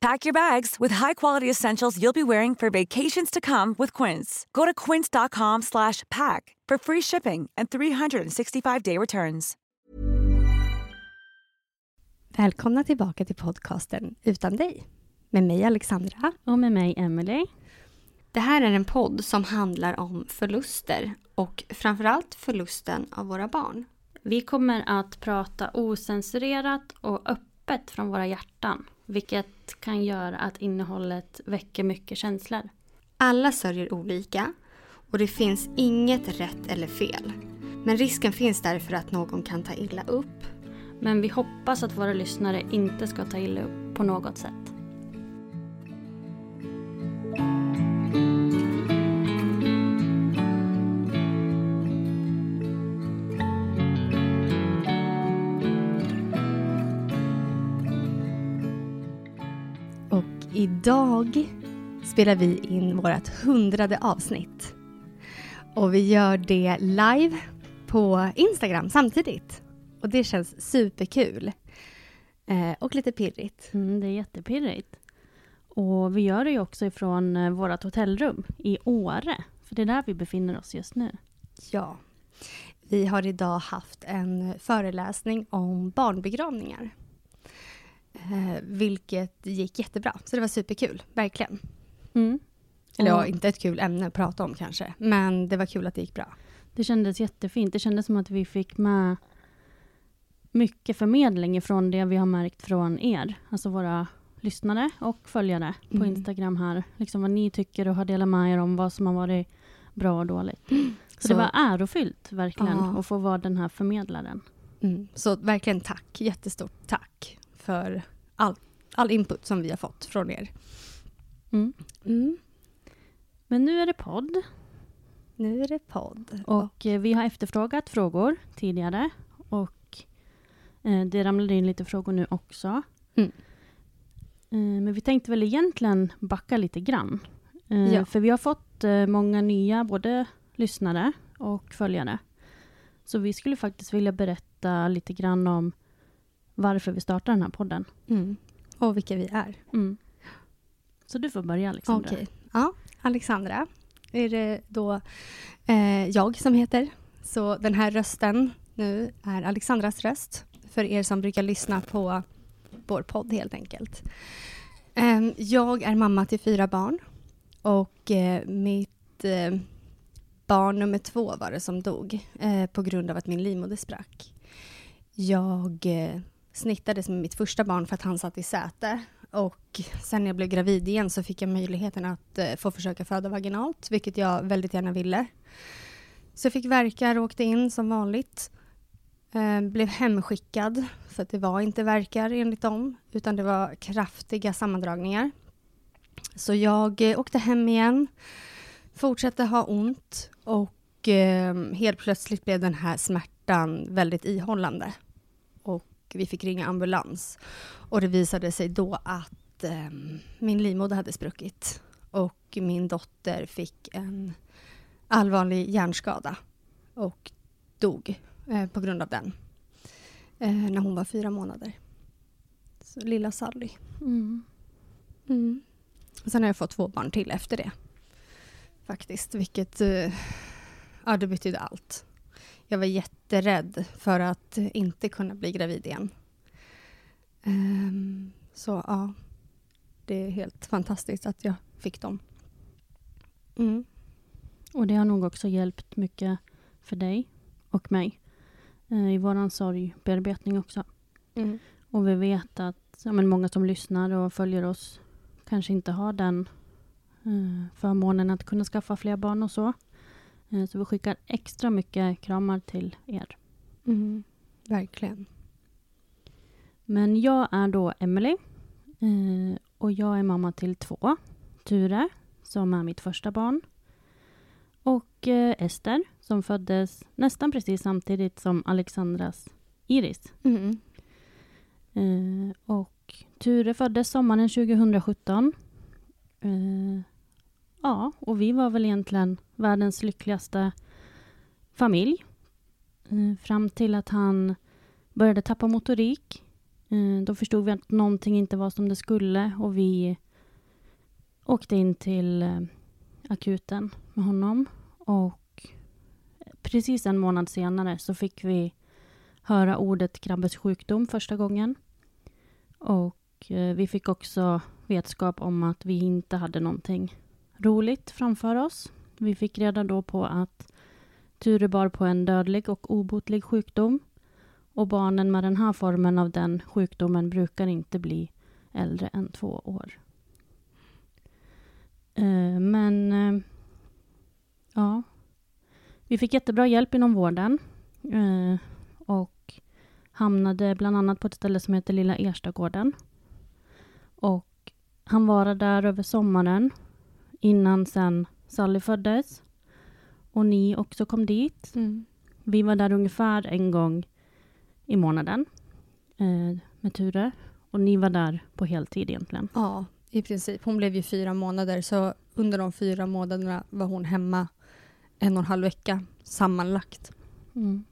Pack your bags with high-quality essentials you'll be wearing for vacations to come with Quince. Go to quince.com/pack for free shipping and 365-day returns. Välkomna tillbaka till podcasten Utan dig. Med mig Alexandra. Och med mig Emily. Det här är en podd som handlar om förluster och framförallt förlusten av våra barn. Vi kommer att prata osensurerat och öppet från våra hjärtan. Vilket kan göra att innehållet väcker mycket känslor. Alla sörjer olika och det finns inget rätt eller fel. Men risken finns därför att någon kan ta illa upp. Men vi hoppas att våra lyssnare inte ska ta illa upp på något sätt. Idag spelar vi in vårt hundrade avsnitt. Och vi gör det live på Instagram samtidigt. Och det känns superkul. Eh, och lite pirrigt. Mm, det är jättepirrigt. Och vi gör det ju också ifrån eh, vårt hotellrum i Åre. För det är där vi befinner oss just nu. Ja. Vi har idag haft en föreläsning om barnbegravningar. Eh, vilket gick jättebra. Så det var superkul, verkligen. Mm. Eller ja, inte ett kul ämne att prata om kanske. Men det var kul att det gick bra. Det kändes jättefint. Det kändes som att vi fick med mycket förmedling från det vi har märkt från er. Alltså våra lyssnare och följare på Mm. Instagram här. Liksom vad ni tycker och har delat med er om vad som har varit bra och dåligt. Så, Så- det var ärofyllt verkligen Ja. att få vara den här förmedlaren. Mm. Så verkligen tack, jättestort tack för all, all input som vi har fått från er. Mm. Mm. Men nu är det podd Nu är det podd. och eh, vi har efterfrågat frågor tidigare och eh, det ramlade in lite frågor nu också. Mm. Eh, men vi tänkte väl egentligen backa lite grann. Ja. För vi har fått många nya både lyssnare och följare. Så vi skulle faktiskt vilja berätta lite grann om varför vi startar den här podden. Mm. Och vilka vi är. Mm. Så du får börja Alexandra. Okej. Ja, Alexandra är det då eh, jag som heter. Så den här rösten nu är Alexandras röst. För er som brukar lyssna på vår podd helt enkelt. Em, jag är mamma till fyra barn. Och eh, mitt eh, barn nummer två var det som dog eh, på grund av att min livmoder sprack. Jag eh, snittades med mitt första barn för att han satt i säte. Och sen när jag blev gravid igen så fick jag möjligheten att eh, få försöka föda vaginalt, vilket jag väldigt gärna ville. Så jag fick verkar och åkte in som vanligt. Eh, blev hemskickad, för att det var inte verkar enligt dem, utan det var kraftiga sammandragningar. Så jag eh, åkte hem igen, fortsatte ha ont och eh, helt plötsligt blev den här smärtan väldigt ihållande. Vi fick ringa ambulans. Och det visade sig då att eh, min livmoder hade spruckit. Och min dotter fick en allvarlig hjärnskada. Och dog eh, på grund av den. Eh, när hon var fyra månader. Så lilla Sally. Mm. Mm. Och sen har jag fått två barn till efter det. Faktiskt, vilket eh, ja, det betydde allt. Jag var jätterädd för att inte kunna bli gravid igen. Ehm, så ja, det är helt fantastiskt att jag fick dem. Mm. Och det har nog också hjälpt mycket för dig och mig eh, i vår sorgbearbetning också. Mm. Och vi vet att ja, men många som lyssnar och följer oss kanske inte har den eh, förmånen att kunna skaffa fler barn och så. Eh, så vi skickar extra mycket kramar till er. Mm. Verkligen. Men jag är då Emily eh, och jag är mamma till två. Ture, som är mitt första barn. Och eh, Ester, som föddes nästan precis samtidigt som Alexandras Iris. Mm. Och Ture föddes sommaren 2017. Ja, och vi var väl egentligen världens lyckligaste familj. Eh, fram till att han började tappa motorik. Eh, då förstod vi att någonting inte var som det skulle och vi åkte in till eh, akuten med honom. Och precis en månad senare så fick vi höra ordet Krabbes sjukdom första gången. Och vi fick också vetskap om att vi inte hade någonting roligt framför oss. Vi fick reda då på att Ture bar på en dödlig och obotlig sjukdom. Och barnen med den här formen av den sjukdomen brukar inte bli äldre än två år. Eh, men eh, ja, vi fick jättebra hjälp inom vården. Eh, och hamnade bland annat på ett ställe som heter Lilla Erstagården. Och han var där över sommaren innan sen Sally föddes. Och ni också kom dit. Mm. Vi var där ungefär en gång i månaden eh, med Ture. Och ni var där på heltid egentligen. Ja, i princip. Hon blev ju fyra månader, så under de fyra månaderna var hon hemma en och en halv vecka sammanlagt. Mm.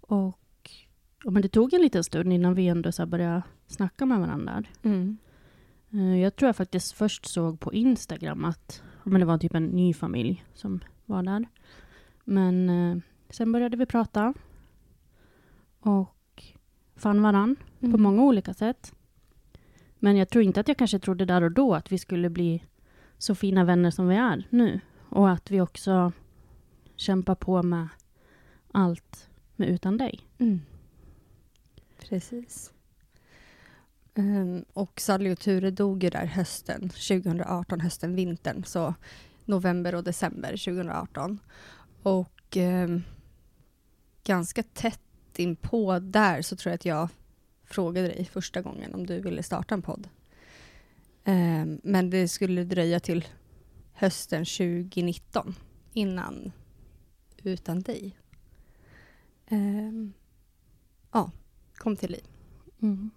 Och, och men det tog en liten stund innan vi ändå så började snacka med varandra. Mm. Eh, Jag tror jag faktiskt först såg på Instagram att men det var typ en ny familj som var där. Men eh, sen började vi prata. Och fann varann på Mm. många olika sätt. Men jag tror inte att jag kanske trodde där och då att vi skulle bli så fina vänner som vi är nu. Och att vi också kämpar på med allt med utan dig. Mm. Precis. Um, och Sally och Ture dog ju där hösten 2018, hösten, vintern. Så november och december 2018. Och um, ganska tätt inpå där så tror jag att jag frågade dig första gången om du ville starta en podd. Um, men det skulle dröja till hösten 2019 innan Utan dig ja, kom till liv. Mm.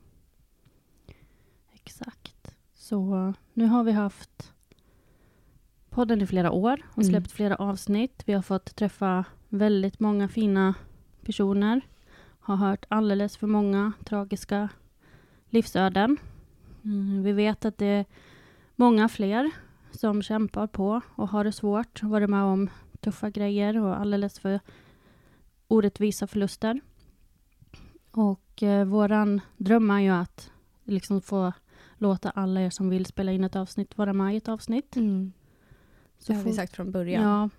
Exakt. Så nu har vi haft podden i flera år och Mm. släppt flera avsnitt. Vi har fått träffa väldigt många fina personer. Har hört alldeles för många tragiska livsöden. Mm, vi vet att det är många fler som kämpar på och har det svårt. Varit med om tuffa grejer och alldeles för orättvisa förluster. Och eh, våran dröm är ju att liksom få låta alla er som vill spela in ett avsnitt vara med i ett avsnitt. Mm. Så Det har vi sagt från början. Ja,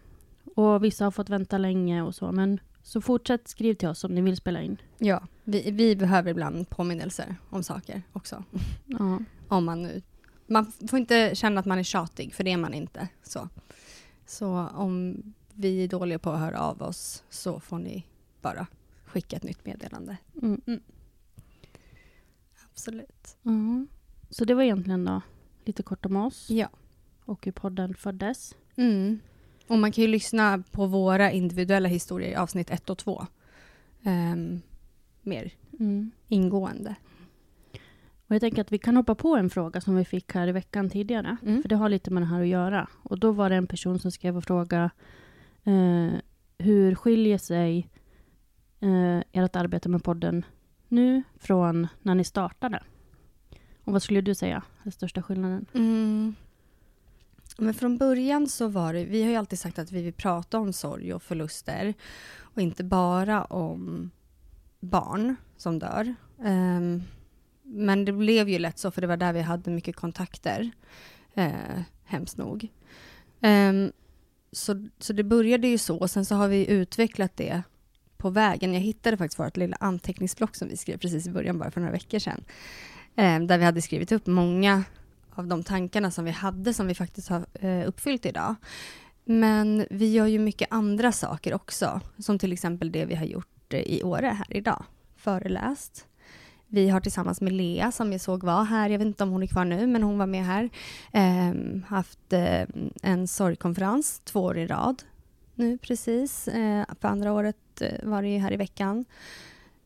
och vissa har fått vänta länge och så. Men så fortsätt skriv till oss om ni vill spela in. Ja, vi, vi behöver ibland påminnelser om saker också. Ja, Om man nu... Man får inte känna att man är tjatig, för det är man inte. Så, så om vi är dåliga på att höra av oss så får ni bara skicka ett nytt meddelande. mm. Absolut. ja. Så det var egentligen då lite kort om oss Ja. och hur podden föddes. Mm. Och man kan ju lyssna på våra individuella historier i avsnitt ett och två. Ehm, mer Mm. ingående. Och jag tänker att vi kan hoppa på en fråga som vi fick här i veckan tidigare. Mm. För det har lite med det här att göra. Och då var det en person som skrev och frågade eh, hur skiljer sig eh, ert arbete med podden nu från när ni startade? Och vad skulle du säga är största skillnaden? Mm. Men från början så var det, vi har ju alltid sagt att vi vill prata om sorg och förluster och inte bara om barn som dör. Um, men det blev ju lätt så, för det var där vi hade mycket kontakter, uh, hemskt nog. Um, så, så det började ju så, och sen så har vi utvecklat det på vägen. Jag hittade faktiskt vårt lilla anteckningsblock som vi skrev precis i början, bara för några veckor sedan eh, där vi hade skrivit upp många av de tankarna som vi hade, som vi faktiskt har eh, uppfyllt idag. Men vi gör ju mycket andra saker också, som till exempel det vi har gjort eh, i Åre här idag, föreläst. Vi har tillsammans med Lea, som jag såg var här, jag vet inte om hon är kvar nu, men hon var med här, eh, haft eh, en sorgkonferens två år i rad nu precis. Eh, för andra året eh, var det ju här i veckan.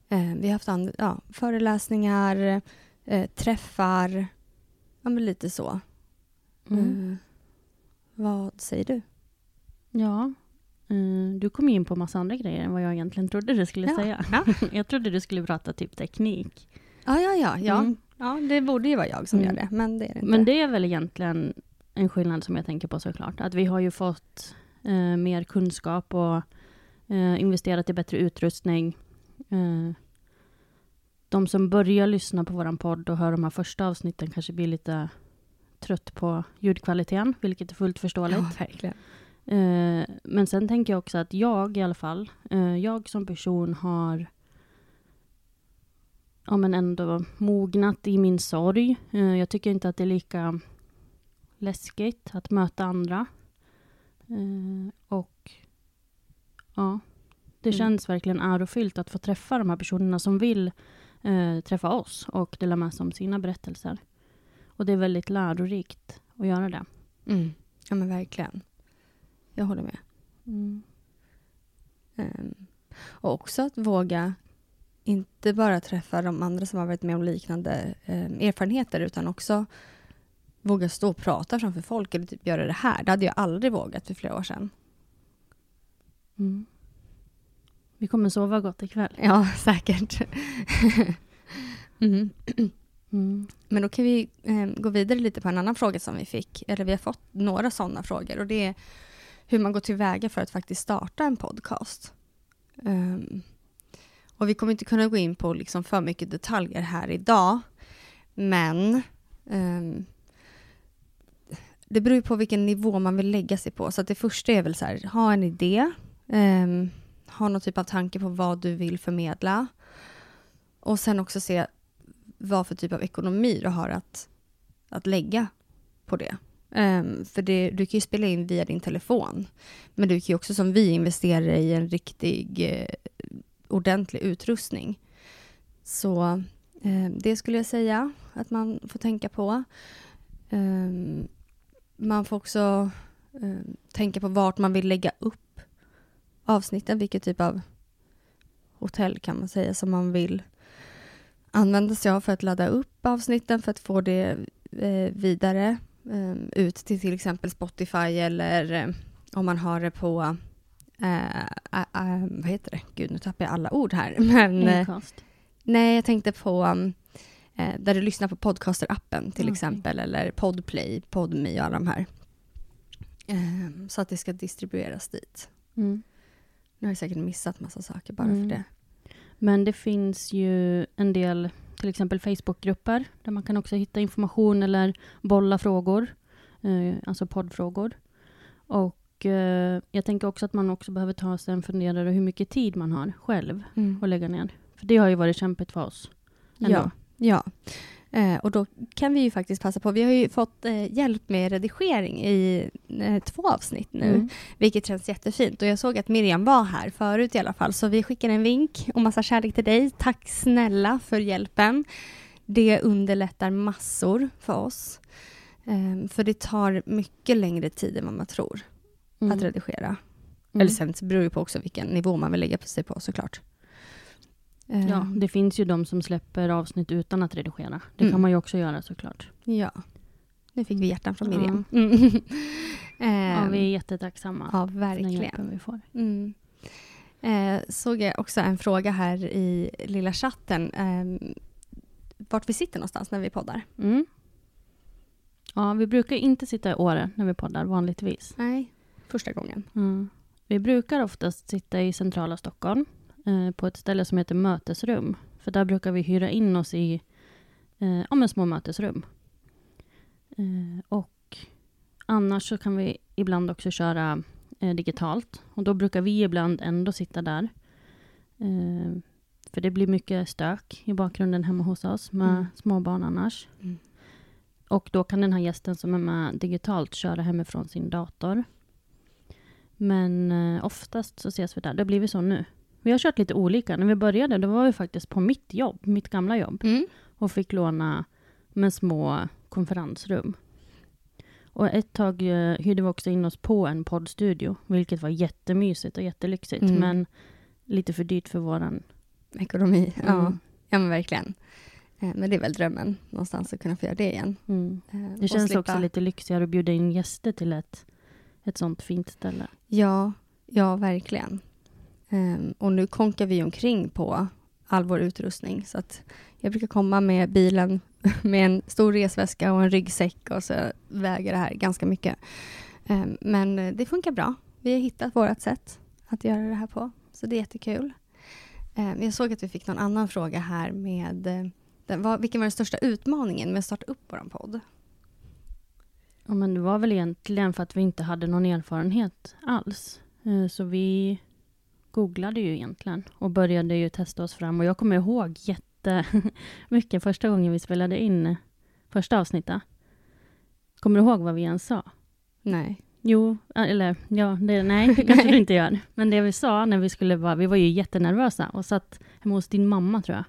Eh, vi har haft and- ja, föreläsningar, eh, träffar, ja men lite så. Mm. vad säger du? Ja, eh, du kom in på massa andra grejer än vad jag egentligen trodde du skulle Ja, säga. ja. jag trodde du skulle prata typ teknik. Ja, ja, ja. Ja, Mm. ja det borde ju vara jag som Mm. gör det, men det är det inte. Men det är väl egentligen en skillnad som jag tänker på såklart. Att vi har ju fått eh, mer kunskap och eh, investerat i bättre utrustning. Eh, de som börjar lyssna på våran podd och hör de här första avsnitten kanske blir lite trött på ljudkvaliteten, vilket är fullt förståeligt. Ja. Eh, men sen tänker jag också att jag i alla fall, eh, jag som person har ja, men ändå mognat i min sorg. Eh, jag tycker inte att det är lika läskigt att möta andra. Eh, och ja, det Mm. känns verkligen ärofyllt att få träffa de här personerna som vill eh, träffa oss och dela med sig om sina berättelser. Och det är väldigt lärorikt att göra det. Mm. Ja, men verkligen. Jag håller med. Mm. Ehm, och också att våga inte bara träffa de andra som har varit med om liknande ehm, erfarenheter, utan också våga stå och prata framför folk eller typ göra det här. Det hade jag aldrig vågat för flera år sedan. Mm. Vi kommer sova gott ikväll. Ja, säkert. mm. Mm. Men då kan vi eh, gå vidare lite på en annan fråga som vi fick. Eller vi har fått några sådana frågor. Och det är hur man går tillväga för att faktiskt starta en podcast. Ehm, och vi kommer inte kunna gå in på liksom för mycket detaljer här idag. Men ehm, det beror ju på vilken nivå man vill lägga sig på. Så det första är väl så här, ha en idé. ehm, ha någon typ av tanke på vad du vill förmedla. Och sen också se vad för typ av ekonomi du har att, att lägga på det. Um, för det, du kan ju spela in via din telefon. Men du kan ju också som vi investera i en riktig eh, ordentlig utrustning. Så eh, det skulle jag säga att man får tänka på. Um, man får också eh, tänka på vart man vill lägga upp avsnitten. Vilket typ av hotell kan man säga som man vill använda sig av för att ladda upp avsnitten för att få det eh, vidare eh, ut till till exempel Spotify eller eh, om man har det på eh, vad heter det? Gud, nu tappar jag alla ord här. Men eh, nej, jag tänkte på um, där du lyssnar på podcaster-appen till Okej. exempel eller Podplay, Podme och alla de här. Så att det ska distribueras dit. Mm. Nu har jag säkert missat massa saker bara Mm. för det. Men det finns ju en del, till exempel Facebookgrupper, där man kan också hitta information eller bolla frågor, eh, alltså poddfrågor. Och eh, jag tänker också att man också behöver ta sig en funderare hur mycket tid man har själv Mm. att lägga ner. För det har ju varit kämpigt för oss. ändå. Ja, ja. Eh, och då kan vi ju faktiskt passa på. Vi har ju fått eh, hjälp med redigering i eh, två avsnitt nu, Mm. vilket känns jättefint. Och jag såg att Miriam var här förut i alla fall, så vi skickar en vink och massa kärlek till dig. Tack snälla för hjälpen. Det underlättar massor för oss. Eh, för det tar mycket längre tid än vad man tror Mm. att redigera. Mm. Eller sen beror det på också vilken nivå man vill lägga sig på såklart. Eh, Ja, det finns ju de som släpper avsnitt utan att redigera. Det Mm. kan man ju också göra såklart. Ja. Nu fick vi hjärtan från Ja. Miriam. Mm. Ja, Ehm, vi är jättetacksamma ja, för den verkligen. hjälpen vi får. Mm. Eh, såg jag också en fråga här i lilla chatten. Eh, vart vi sitter någonstans när vi poddar. Mm. Ja, vi brukar inte sitta i Åre när vi poddar vanligtvis. Nej, första gången. Mm. Vi brukar oftast sitta i centrala Stockholm eh, på ett ställe som heter Mötesrum. För där brukar vi hyra in oss i eh, ja, små mötesrum. Eh, och annars så kan vi ibland också köra eh, digitalt. Och då brukar vi ibland ändå sitta där. Eh, för det blir mycket stök i bakgrunden hemma hos oss med Mm. småbarn annars. Mm. Och då kan den här gästen som är med digitalt köra hemifrån sin dator. Men eh, oftast så ses vi där. Det har blivit så nu. Vi har kört lite olika. När vi började då var vi faktiskt på mitt jobb, mitt gamla jobb. Mm. Och fick låna med små konferensrum. Och ett tag eh, hyrde vi också in oss på en poddstudio. Vilket var jättemysigt och jättelyxigt. Mm. Men lite för dyrt för våran... Ekonomi, ja. Mm. ja men verkligen. Eh, men det är väl drömmen någonstans att kunna få göra det igen. Mm. Eh, och Det känns slippa- också lite lyxigare att bjuda in gäster till ett, ett sånt fint ställe. Ja, ja verkligen. Ehm, och nu konkar vi omkring på all vår utrustning. Så att jag brukar komma med bilen med en stor resväska och en ryggsäck och så väger det här ganska mycket. Ehm, men eh, det funkar bra. Vi har hittat vårt sätt att göra det här på. Så det är jättekul. Ehm, jag såg att vi fick någon annan fråga här med eh, den, vad, vilken var den största utmaningen med att starta upp vår podd? Ja, men det var väl egentligen för att vi inte hade någon erfarenhet alls. Eh, Så vi googlade ju egentligen och började ju testa oss fram. Och jag kommer ihåg jättemycket första gången vi spelade in första avsnittet. Kommer du ihåg vad vi ens sa? Nej. Jo, eller ja, det, nej, det kanske du inte gör. Men det vi sa när vi skulle vara, vi var ju jättenervösa och satt hemma hos din mamma tror jag.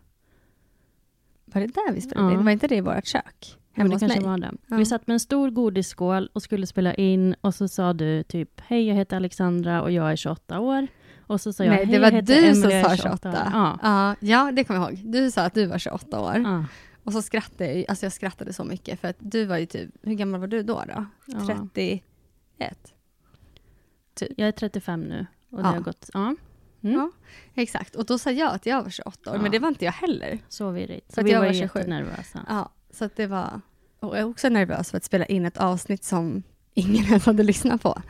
Var det där vi spelade Ja. in? Var inte det i vårt kök? Hemma hos mig? var det. Ja. Vi satt med en stor godisskål och skulle spela in och så sa du typ Hej, jag heter Alexandra och jag är 28 år. Och så sa jag Nej, det var du som sa 28. år." Ja. Ja, ja, det kommer jag ihåg. Du sa att du var 28 år. ja. Och så skrattade jag, alltså jag skrattade så mycket för att du var ju typ, hur gammal var du då? då? Ja. 31? Jag är 35 nu och det Ja. har gått, ja. Mm. Ja, exakt. Och då sa jag att jag var 28 år, men det var inte jag heller. Så virrigt. Så vi jag var, var 27. jättenervösa. Ja, så att det var... Och jag är också nervös för att spela in ett avsnitt som ingen ens hade lyssnat på.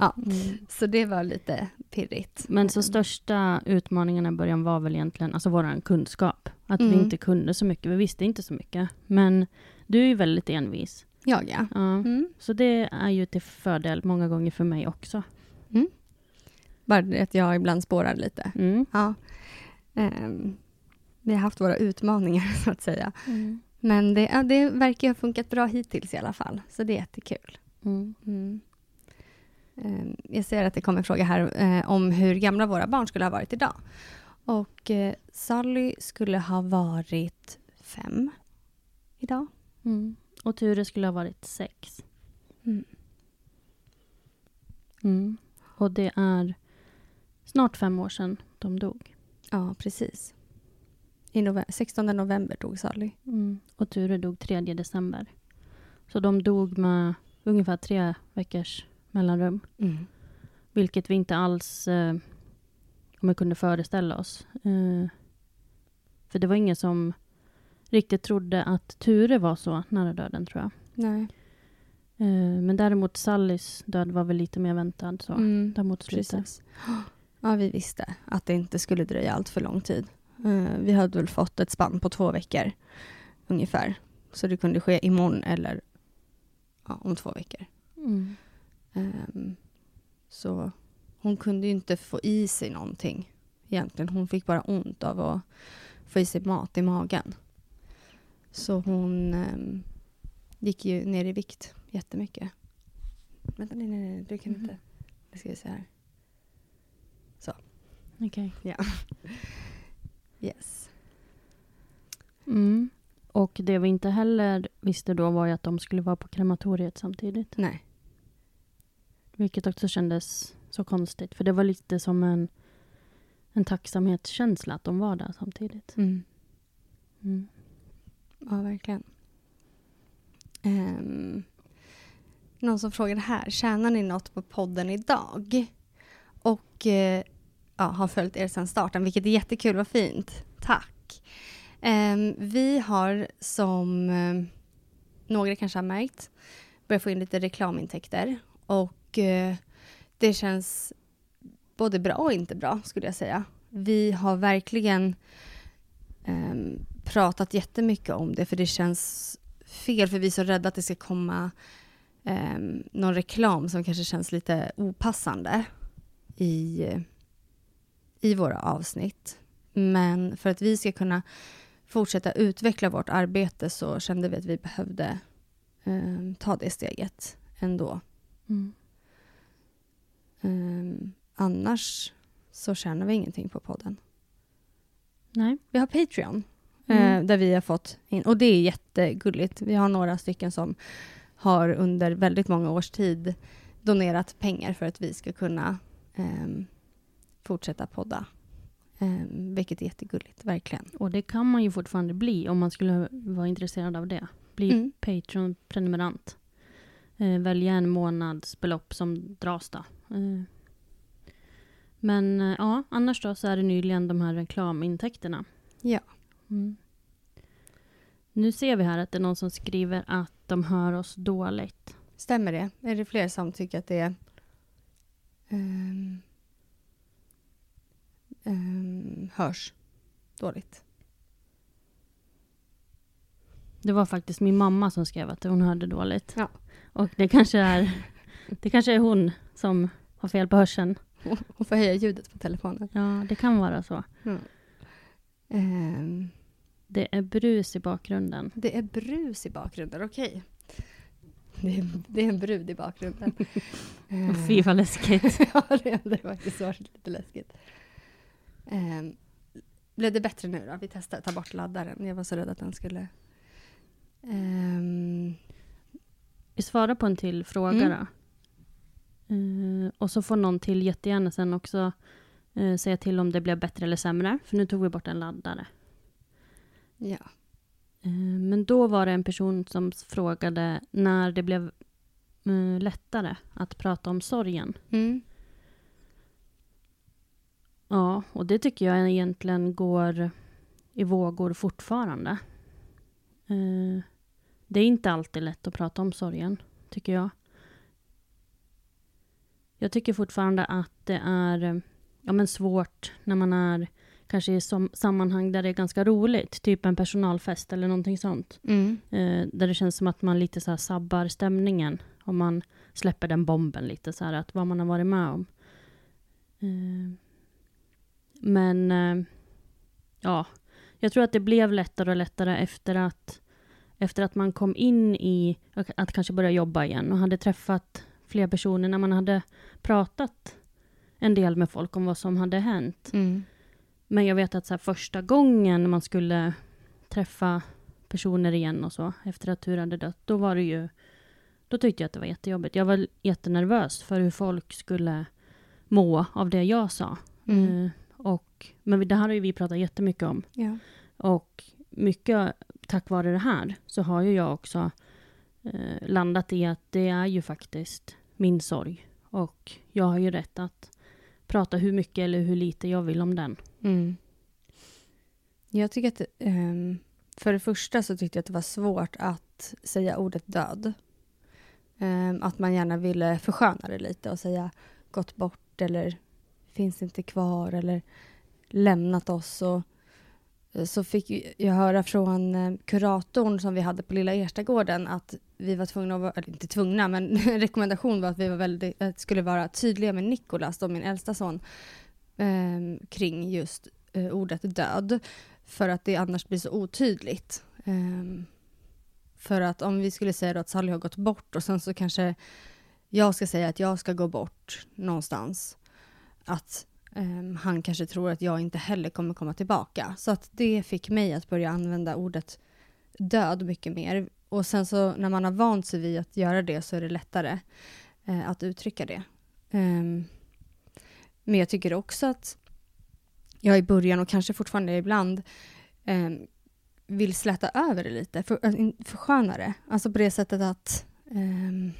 Ja, Mm. så det var lite pirrigt. Men så största utmaningen i början var väl egentligen alltså vår kunskap. Att vi Mm. inte kunde så mycket, vi visste inte så mycket. Men du är ju väldigt envis. Jag ja. Ja. Mm. Så det är ju till fördel många gånger för mig också. Bara det att jag ibland spårar lite. Mm. Ja. Ehm, vi har haft våra utmaningar så att säga. Men det, ja, det verkar ha funkat bra hittills i alla fall. Så det är jättekul. Mm. Ehm, jag ser att det kommer en fråga här eh, om hur gamla våra barn skulle ha varit idag. Och eh, Sally skulle ha varit fem idag. Mm. Och Ture skulle ha varit sex. Mm. Mm. Och det är snart fem år sedan de dog. Ja, precis. I november, 16 november dog Sally. Mm. Och Ture dog 3 december. Så de dog med ungefär tre veckors mellanrum. Vilket vi inte alls eh, om vi kunde föreställa oss. Eh, för det var ingen som riktigt trodde att Ture var så nära döden, tror jag. Nej. Eh, men däremot Sallys död var väl lite mer väntad så. Mm, Där mot slutet. Ja, vi visste att det inte skulle dröja allt för lång tid. Eh, vi hade väl fått ett spann på två veckor ungefär. Så det kunde ske imorgon eller ja, om två veckor. Mm. Ehm, så hon kunde ju inte få i sig någonting egentligen. Hon fick bara ont av att få i sig mat i magen. Så hon ehm, gick ju ner i vikt jättemycket. Vänta, nej, nej, nej, du kan Mhm. inte. Nu ska vi se här. Okej. Yes. Mm. Och det vi inte heller visste då var ju att de skulle vara på krematoriet samtidigt. Nej. Vilket också kändes så konstigt. För det var lite som en, en tacksamhetskänsla att de var där samtidigt. Mm. Mm. Ja, verkligen. Ehm, någon som frågade här, tjänar ni något på podden idag? och eh, ja, har följt er sedan starten, vilket är jättekul, vad fint. Tack. Ehm, vi har som eh, några kanske har märkt börjat få in lite reklamintäkter och eh, det känns både bra och inte bra skulle jag säga. Vi har verkligen eh, pratat jättemycket om det för det känns fel för vi är så rädda att det ska komma eh, någon reklam som kanske känns lite opassande i, i våra avsnitt. Men för att vi ska kunna fortsätta utveckla vårt arbete så kände vi att vi behövde eh, ta det steget ändå. Mm. Um, annars så tjänar vi ingenting på podden. Nej. Vi har Patreon, mm. eh, där vi har fått in, och det är jättegulligt. Vi har några stycken som har under väldigt många års tid donerat pengar för att vi ska kunna eh, fortsätta podda. Eh, vilket är jättegulligt, verkligen. Och det kan man ju fortfarande bli om man skulle vara intresserad av det. Bli mm. Patreon-prenumerant. Eh, välja en månadsbelopp som dras då. Eh, men eh, ja, annars då så är det nyligen de här reklamintäkterna. Ja. Mm. Nu ser vi här att det är någon som skriver att de hör oss dåligt. Stämmer det? Är det fler som tycker att det är um, um, hörs dåligt? Det var faktiskt min mamma som skrev att hon hörde dåligt. Ja. Och det kanske är, det kanske är hon som har fel på hörseln. Hon får höja ljudet på telefonen. Ja, det kan vara så. Mm. Um, det är brus i bakgrunden. Det är brus i bakgrunden, okej. Det, det, är en brud i bakgrunden. uh, Fy vad läskigt. ja, det, det faktiskt varit lite läskigt. Um, blev det bättre nu då? Vi testar att ta bort laddaren. Jag var så rädd att den skulle... Um... Vi svarar på en till fråga mm. då. Uh, och så får någon till jättegärna sen också uh, säga till om det blev bättre eller sämre. För nu tog vi bort en laddare. Ja. Uh, men då var det en person som frågade när det blev lättare att prata om sorgen. Mm. Ja, och det tycker jag egentligen går i vågor fortfarande. Det är inte alltid lätt att prata om sorgen, tycker jag. Jag tycker fortfarande att det är ja, men svårt när man är kanske i som, sammanhang där det är ganska roligt, typ en personalfest eller någonting sånt. Mm. Eh, där det känns som att man lite så här sabbar stämningen om man släpper den bomben lite så här, att vad man har varit med om. Eh, men eh, ja, jag tror att det blev lättare och lättare efter att efter att man kom in i att kanske börja jobba igen och hade träffat fler personer när man hade pratat en del med folk om vad som hade hänt. Mm. Men jag vet att så här, första gången man skulle träffa personer igen och så, efter att tur hade dött, då var det ju... Då tyckte jag att det var jättejobbigt. Jag var jättenervös för hur folk skulle må av det jag sa. Mm. Uh, och, men det här har ju vi pratat jättemycket om. Ja. Och mycket tack vare det här så har ju jag också eh, landat i att det är ju faktiskt min sorg. Och jag har ju rätt att prata hur mycket eller hur lite jag vill om den. Mm. Jag tycker att, um, för det första så tyckte jag att det var svårt att säga ordet död. Um, att man gärna ville försköna det lite och säga gått bort eller finns inte kvar eller lämnat oss. Och, Eh, så fick jag höra från eh, kuratorn som vi hade på Lilla Erstagården att vi var tvungna att vara, eller inte tvungna, men en rekommendation var att vi var väldigt, att skulle vara tydliga med Nikolas, då min äldsta son, eh, kring just eh, ordet död. För att det annars blir så otydligt. Eh, för att om vi skulle säga att Sally har gått bort och sen så kanske jag ska säga att jag ska gå bort någonstans. Att um, han kanske tror att jag inte heller kommer komma tillbaka. Så att det fick mig att börja använda ordet död mycket mer. Och sen så när man har vant sig vid att göra det så är det lättare uh, att uttrycka det. Um, men jag tycker också att jag i början och kanske fortfarande ibland um, vill släta över det lite, för, eh, försköna det. Alltså på det sättet att um,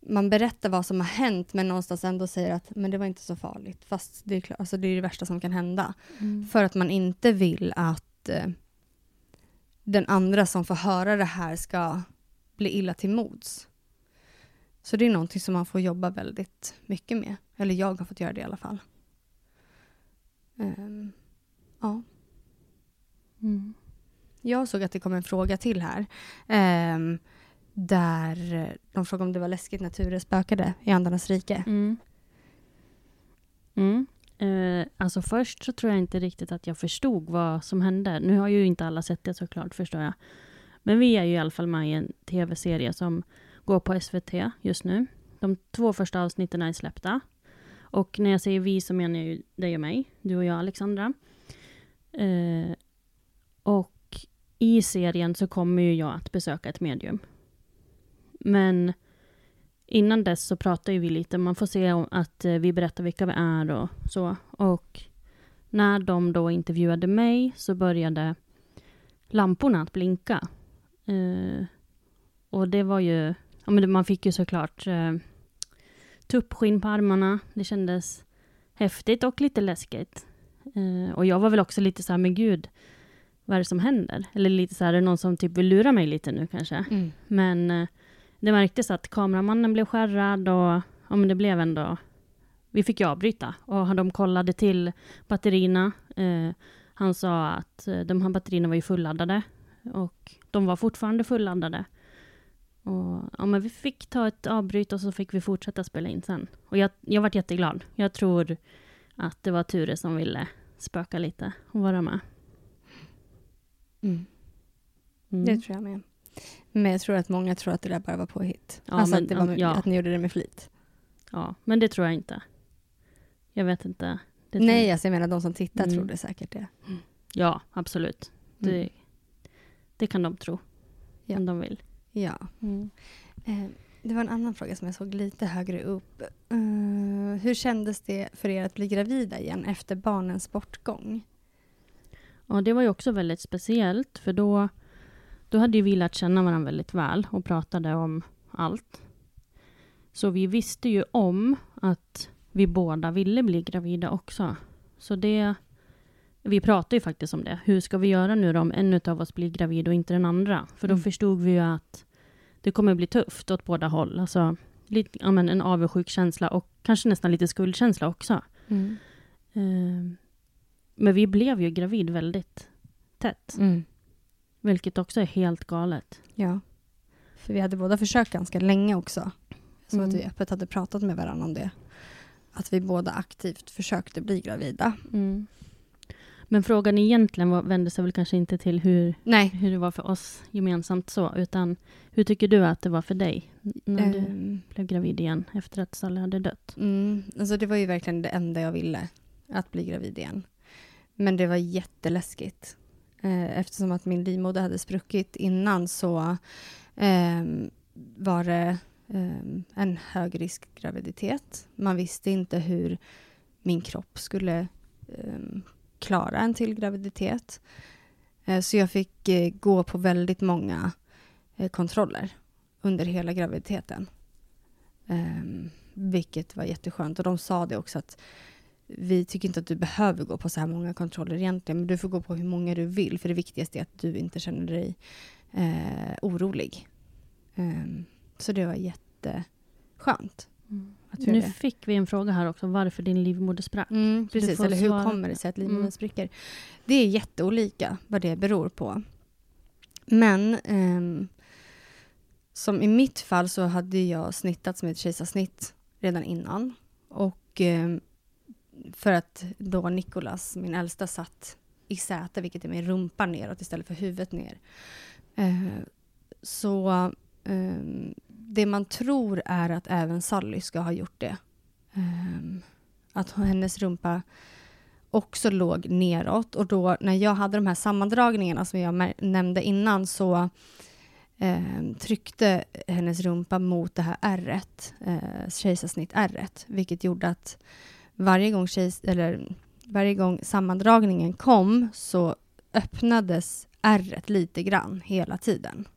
man berättar vad som har hänt men någonstans ändå säger att men det var inte så farligt. Fast det är, klart, alltså det, är det värsta som kan hända. Mm. För att man inte vill att eh, den andra som får höra det här ska bli illa till mods. Så det är någonting som man får jobba väldigt mycket med. Eller jag har fått göra det i alla fall. Ehm, ja. Mm. Jag såg att det kom en fråga till här. ehm, där eh, de frågade om det var läskigt när Ture spökade i Andarnas rike. Mm. Mm. Eh, alltså först så tror jag inte riktigt att jag förstod vad som hände. Nu har ju inte alla sett det såklart, förstår jag. Men vi är ju i alla fall med i en tv-serie som går på SVT just nu. De två första avsnitten är släppta. Och när jag säger vi så menar jag ju dig och mig, du och jag Alexandra. Eh, och i serien så kommer ju jag att besöka ett medium. Men innan dess så pratar ju vi lite, man får se om att eh, vi berättar vilka vi är och så. Och när de då intervjuade mig så började lamporna att blinka. Eh, och det var ju, ja men man fick ju såklart eh, tuppskinn på armarna. Det kändes häftigt och lite läskigt. Eh, och jag var väl också lite så här, men gud, vad är det som händer? Eller lite så här, är det någon som typ vill lura mig lite nu kanske? Mm. Men eh, det märktes att kameramannen blev skärrad och ja, men det blev ändå... Vi fick ju avbryta och de kollade till batterierna. Eh, han sa att eh, de här batterierna var ju fulladdade och de var fortfarande fulladdade. Och, ja, men vi fick ta ett avbryt och så fick vi fortsätta spela in sen. Och jag, jag vart jätteglad. Jag tror att det var Ture som ville spöka lite och vara med. Mm. Mm. Det tror jag med. Men jag tror att många tror att det där bara var påhitt. Ja, alltså men, att, det var med, ja. att ni gjorde det med flit. Ja, men det tror jag inte. Jag vet inte. Det Nej, jag- alltså jag menar de som tittar Mm. tror det säkert det. Ja, absolut. Det, Mm. det kan de tro. Ja. Om de vill. Ja. Eh, det var en annan fråga som jag såg lite högre upp. Eh, hur kändes det för er att bli gravida igen efter barnens bortgång? Ja, det var ju också väldigt speciellt. För då, då hade ju vi lärt känna varandra väldigt väl och pratade om allt. Så vi visste ju om att vi båda ville bli gravida också. Så det... Vi pratade ju faktiskt om det. Hur ska vi göra nu om en av oss blir gravid och inte den andra? För då Mm. förstod vi ju att det kommer bli tufft åt båda håll. Alltså, lite, ja, men en avundsjuk känsla och kanske nästan lite skuldkänsla också. Eh, men vi blev ju gravid väldigt tätt. Mm. Vilket också är helt galet. Ja. För vi hade båda försökt ganska länge också. Så Mm. att vi öppet hade pratat med varandra om det. Att vi båda aktivt försökte bli gravida. Men frågan egentligen var, vände sig väl kanske inte till hur, Nej. hur det var för oss gemensamt så, utan hur tycker du att det var för dig när du Ehm, blev gravid igen efter att Sally hade dött? Mm, alltså det var ju verkligen det enda jag ville, att bli gravid igen. Men det var jätteläskigt. Eh, eftersom att min livmoder hade spruckit innan så eh, var det eh, en högriskgraviditet. Man visste inte hur min kropp skulle ehm, klara en till graviditet. Eh, så jag fick eh, gå på väldigt många eh, kontroller under hela graviditeten. Ehm, vilket var jätteskönt. Och de sa det också att vi tycker inte att du behöver gå på så här många kontroller egentligen, men du får gå på hur många du vill, för det viktigaste är att du inte känner dig eh, orolig. Ehm, så det var jätteskönt. Att göra Nu det. fick vi en fråga här också, varför din livmoder sprack. Mm, precis, eller hur svara. kommer det sig att livmodern Mm. spricker? Det är jätteolika vad det beror på. Men ehm, som i mitt fall så hade jag snittats med ett kejsarsnitt redan innan. Och ehm, för att då Nikolas, min äldsta, satt i säte, vilket är med rumpan neråt istället för huvudet ner. Eh, så ehm, det man tror är att även Sally ska ha gjort det. Ehm, att hennes rumpa också låg neråt. Och då när jag hade de här sammandragningarna som jag nämnde innan så ehm, tryckte hennes rumpa mot det här ärret, eh, kejsarsnitt ärret, vilket gjorde att varje gång, tjejs, eller, varje gång sammandragningen kom så öppnades ärret lite grann hela tiden.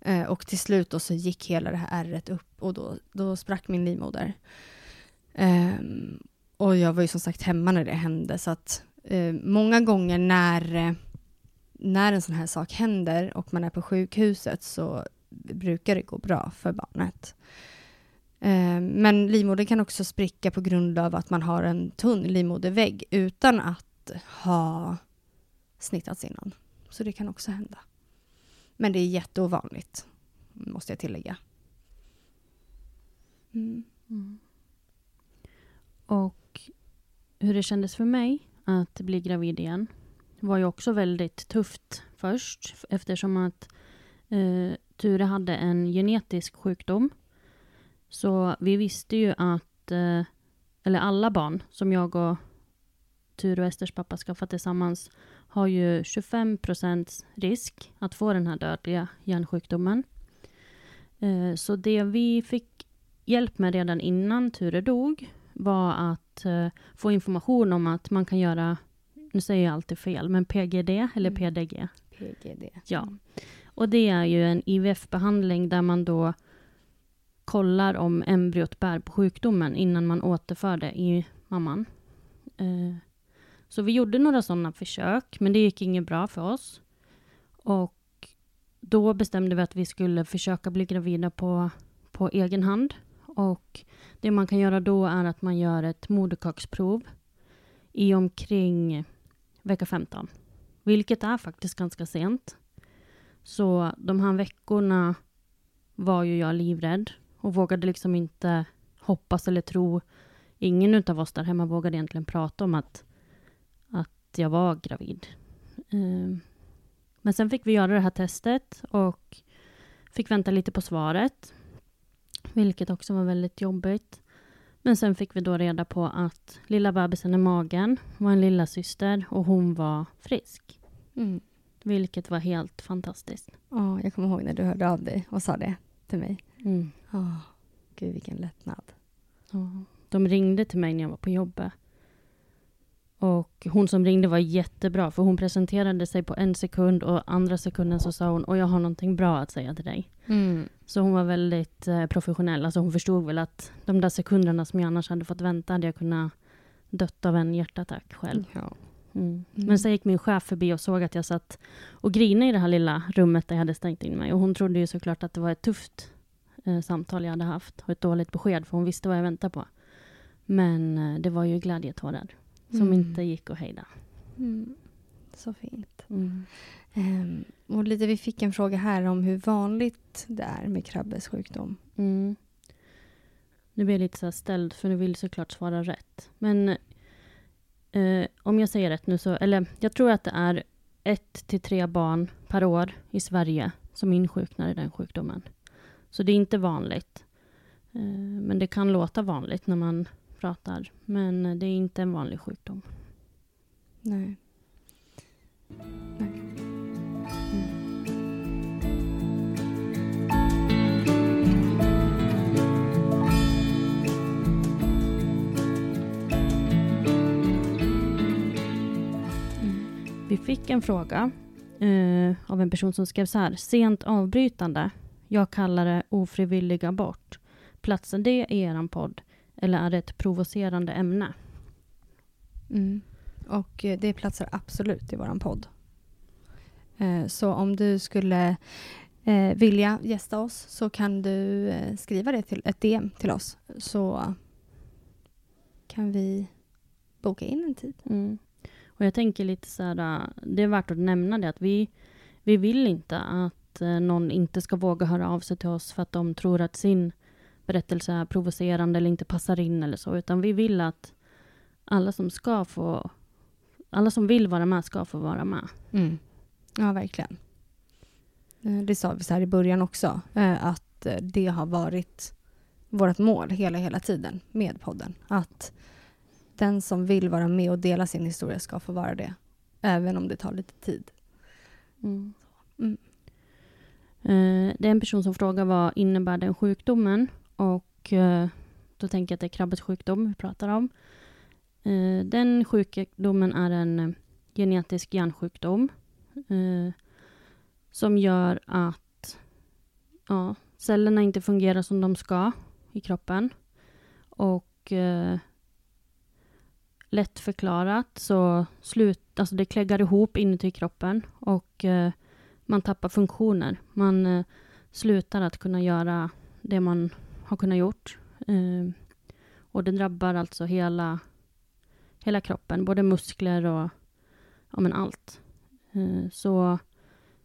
Eh, och till slut då så gick hela det här ärret upp och då, då sprack min livmoder. Eh, och jag var ju som sagt hemma när det hände så att eh, många gånger när, när en sån här sak händer och man är på sjukhuset så brukar det gå bra för barnet. Eh, men livmodern kan också spricka på grund av att man har en tunn livmodervägg utan att ha snittats innan. Så det kan också hända. Men det är jätteovanligt, måste jag tillägga. Mm. Mm. Och hur det kändes för mig att bli gravid igen var ju också väldigt tufft först eftersom att eh, Ture hade en genetisk sjukdom. Så vi visste ju att, eh, eller alla barn som jag och Ture och Esters pappa skaffat tillsammans har ju 25 procents risk att få den här dödliga hjärnsjukdomen. Eh, så det vi fick hjälp med redan innan Ture dog var att uh, få information om att man kan göra, nu säger jag alltid fel, men PGD eller mm. PDG? PGD. Ja. Och det är ju en IVF-behandling där man då kollar om embryot bär på sjukdomen innan man återför det i mamman. Eh, så vi gjorde några sådana försök, men det gick inget bra för oss. Och då bestämde vi att vi skulle försöka bli gravida på, på egen hand. Och det man kan göra då är att man gör ett moderkaksprov i omkring vecka 15. Vilket är faktiskt ganska sent. Så de här veckorna var ju jag livrädd och vågade liksom inte hoppas eller tro. Ingen av oss där hemma vågade egentligen prata om att, att jag var gravid. Ehm, men sen fick vi göra det här testet och fick vänta lite på svaret vilket också var väldigt jobbigt. Men sen fick vi då reda på att lilla bebisen i magen var en lilla syster och hon var frisk. Mm. Vilket var helt fantastiskt. Ja, jag kommer ihåg när du hörde av dig och sa det till mig. Mm. Oh, gud, vilken lättnad. Ja, de ringde till mig när jag var på jobbet och hon som ringde var jättebra, för hon presenterade sig på en sekund och andra sekunden så sa hon, och jag har någonting bra att säga till dig. Mm. Så hon var väldigt eh, professionell. Alltså hon förstod väl att de där sekunderna som jag annars hade fått vänta, hade jag kunnat dött av en hjärtattack själv. Ja. Mm. Mm. Men sen gick min chef förbi och såg att jag satt och grinade i det här lilla rummet där jag hade stängt in mig. Och hon trodde ju såklart att det var ett tufft eh, samtal jag hade haft och ett dåligt besked, för hon visste vad jag väntade på. Men eh, det var ju glädjetårar. Som mm. inte gick att hejda. Mm. Så fint. Mm. Um, och lite, vi fick en fråga här om hur vanligt det är med Krabbes sjukdom. Mm. Nu blir jag lite så ställd, för nu vill såklart svara rätt. Men eh, om jag säger rätt nu så, eller jag tror att det är ett till tre barn per år i Sverige som insjuknar i den sjukdomen. Så det är inte vanligt. Eh, men det kan låta vanligt när man pratar. Men det är inte en vanlig sjukdom. Nej. Nej. Vi fick en fråga eh, av en person som skrev så här. Sent avbrytande. Jag kallar det ofrivillig abort. Platsar det i er podd? Eller är det ett provocerande ämne? Mm. Och eh, det platsar absolut i vår podd. Eh, så om du skulle eh, vilja gästa oss så kan du skriva det till ett DM till oss så kan vi boka in en tid. Mm. Och jag tänker lite så här, det är värt att nämna det att vi, vi vill inte att någon inte ska våga höra av sig till oss för att de tror att sin berättelse är provocerande eller inte passar in eller så, utan vi vill att alla som ska få, alla som vill vara med ska få vara med. Mm. Ja, verkligen. Eh, det sa vi så här i början också, eh, att eh, det har varit vårt mål hela, hela tiden med podden. Att den som vill vara med och dela sin historia ska få vara det, även om det tar lite tid. Mm. Mm. Eh, det är en person som frågar vad innebär den sjukdomen? Och eh, då tänker jag att det är krabbets sjukdom vi pratar om. Eh, den sjukdomen är en genetisk hjärnsjukdom som gör att ja, cellerna inte fungerar som de ska i kroppen. Och eh, lätt förklarat så slut, alltså det kläggar ihop inuti kroppen och eh, man tappar funktioner. Man eh, slutar att kunna göra det man har kunnat gjort. Eh, och det drabbar alltså hela, hela kroppen, både muskler och ja, men allt. Eh, så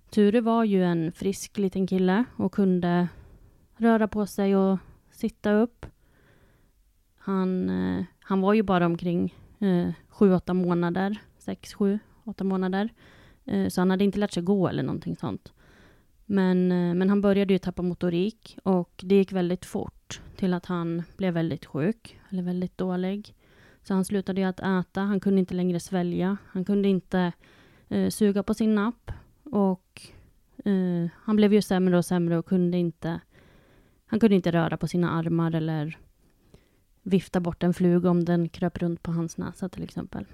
Ture var ju en frisk liten kille och kunde röra på sig och sitta upp. Han, eh, han var ju bara omkring eh, sju, åtta månader. Sex, sju, åtta månader. Eh, så han hade inte lärt sig gå eller någonting sånt. Men, eh, men han började ju tappa motorik och det gick väldigt fort till att han blev väldigt sjuk, eller väldigt dålig. Så han slutade ju att äta, han kunde inte längre svälja, han kunde inte eh, suga på sin napp och eh, han blev ju sämre och sämre och kunde inte han kunde inte röra på sina armar eller vifta bort en fluga om den kröp runt på hans näsa till exempel.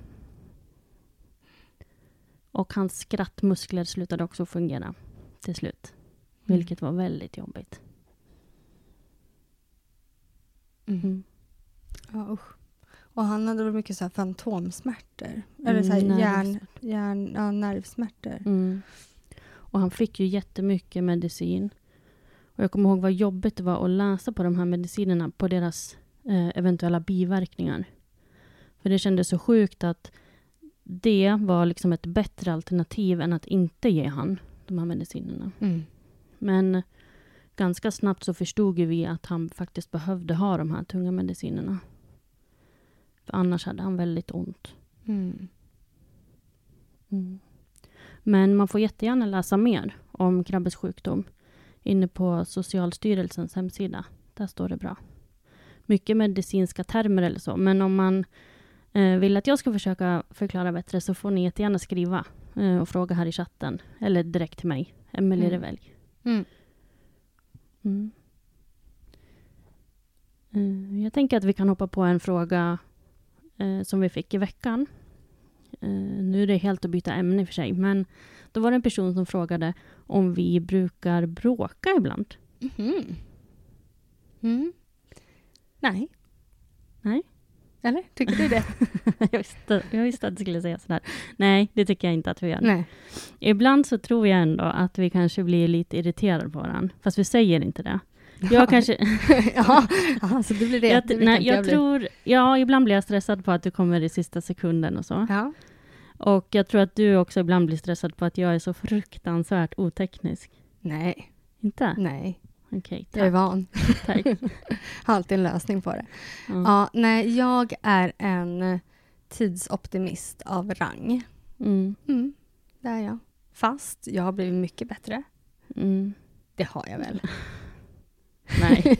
Och hans skrattmuskler slutade också fungera till slut. Vilket var väldigt jobbigt. Mm. Ja, usch. Och han hade väl mycket så här fantomsmärtor? Eller så här Mm, hjärn, hjärn, ja, nervsmärtor. Mm. Och han fick ju jättemycket medicin. Och jag kommer ihåg vad jobbigt det var att läsa på de här medicinerna, på deras eh, eventuella biverkningar. För det kändes så sjukt att det var liksom ett bättre alternativ än att inte ge han de här medicinerna. Mm. Men ganska snabbt så förstod vi att han faktiskt behövde ha de här tunga medicinerna. För annars hade han väldigt ont. Mm. Mm. Men man får jättegärna läsa mer om Krabbes sjukdom inne på Socialstyrelsens hemsida. Där står det bra. Mycket medicinska termer eller så, men om man vill att jag ska försöka förklara bättre så får ni jättegärna skriva eh, och fråga här i chatten. Eller direkt till mig, Emelie Mm. Revelj. Mm. Mm. Eh, Jag tänker att vi kan hoppa på en fråga eh, som vi fick i veckan. Eh, nu är det helt att byta ämne i och för sig, men då var det en person som frågade om vi brukar bråka ibland. Mhm. Mm. Nej. Nej. Eller? Tycker du det? jag, visste, jag visste att du skulle säga sådär. Nej, det tycker jag inte att vi gör. Nej. Ibland så tror jag ändå att vi kanske blir lite irriterade på varandra, fast vi säger inte det. Jag kanske... ja, så det blir det. jag, det brukar nej, jag bli. tror... Ja, ibland blir jag stressad på att du kommer i sista sekunden och så. Ja. Och jag tror att du också ibland blir stressad på att jag är så fruktansvärt oteknisk. Nej, Inte? nej. Okej, Jag är tack. van. tack. Har alltid en lösning på det. Ja. Ja, nej, jag är en tidsoptimist av rang. Mm. Mm, det är jag. Fast jag har blivit mycket bättre. Mm. Det har jag väl. Nej.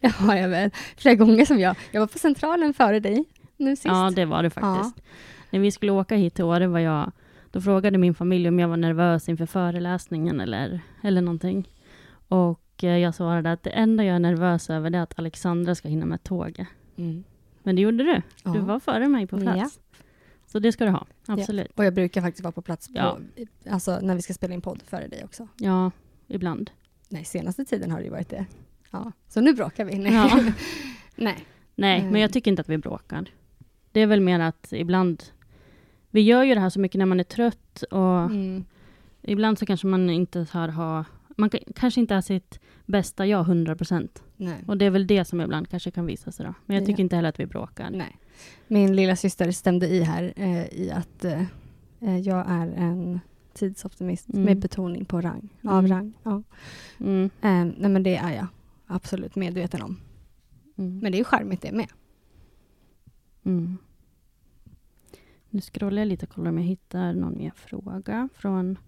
det har jag väl. Flera gånger som jag. Jag var på Centralen före dig nu sist. Ja, det var det faktiskt. När vi skulle åka hit till Åre var jag... Då frågade min familj om jag var nervös inför föreläsningen eller, eller någonting. Och jag svarade att det enda jag är nervös över det är att Alexandra ska hinna med tåget. Mm. Men det gjorde du. Du Ja. var före mig på plats. Så det ska du ha. Absolut. Och jag brukar faktiskt vara på plats på, Ja. alltså, när vi ska spela in podd före dig också. Ja, ibland. Nej, senaste tiden har det ju varit det. Ja. Så nu bråkar vi. Nej. Ja. Nej. Nej, men jag tycker inte att vi bråkar. Det är väl mer att ibland... Vi gör ju det här så mycket när man är trött och Mm. ibland så kanske man inte har... Ha, man ka- kanske inte är sitt bästa jag 100 procent. Och det är väl det som ibland kanske kan visa sig då. Men jag tycker Ja. inte heller att vi bråkar. Nej. Min lilla syster stämde i här eh, i att eh, eh, jag är en tidsoptimist Mm. med betoning på rang. Av Mm. rang. Ja. Mm. Eh, nej men det är jag absolut medveten om. Mm. Men det är ju charmigt det med. Mm. Nu scrollar jag lite och kollar om jag hittar någon mer fråga från...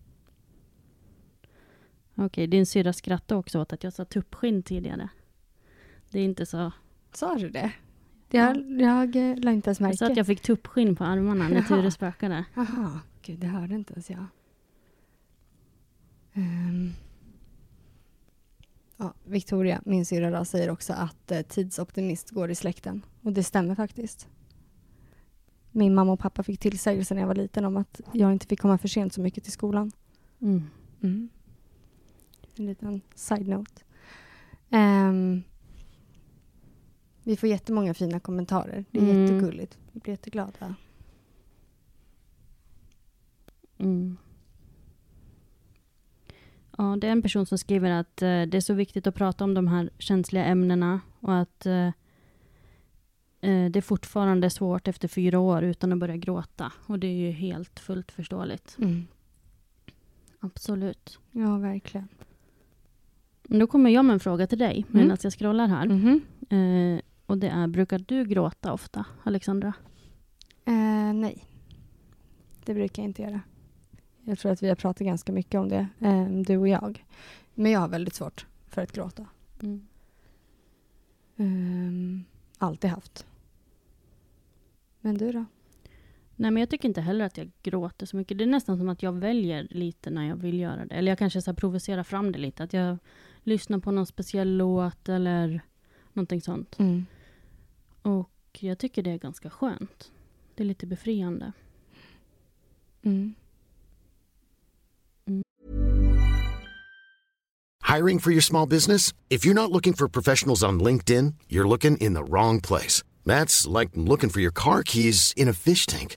Okej, din syrra skrattade också åt att jag sa tuppskinn tidigare. Det är inte så... Sa du det? Jag, jag la inte ens Jag märke. sa att jag fick tuppskinn på armarna när. Ture spökade. Jaha, gud det hörde inte ens jag. Ehm. Ja, Victoria, min syrra, säger också att eh, tidsoptimist går i släkten. Och det stämmer faktiskt. Min mamma och pappa fick tillsägelse när jag var liten om att jag inte fick komma för sent så mycket till skolan. Mm. En liten side-note. Ehm, vi får jättemånga fina kommentarer. Det är Mm. jättegulligt. Vi blir jätteglada. Mm. Ja, det är en person som skriver att eh, det är så viktigt att prata om de här känsliga ämnena och att eh, eh, det är fortfarande svårt efter fyra år utan att börja gråta. Och det är ju helt fullt förståeligt. Absolut. Ja, verkligen. Då kommer jag med en fråga till dig medan Mm. jag scrollar här. Mhm. Eh, och det är, brukar du gråta ofta, Alexandra? Eh, nej, det brukar jag inte göra. Jag tror att vi har pratat ganska mycket om det, eh, du och jag. Men jag har väldigt svårt för att gråta. Ehm, alltid haft. Men du då? Nej, men jag tycker inte heller att jag gråter så mycket. Det är nästan som att jag väljer lite när jag vill göra det. Eller jag kanske så här provocerar fram det lite. Att jag lyssnar på någon speciell låt eller någonting sånt. Och jag tycker det är ganska skönt. Det är lite befriande. Mm. Hiring for your small business? If you're not looking for professionals on LinkedIn, you're looking in the wrong place. That's like looking for your car keys in a fish tank.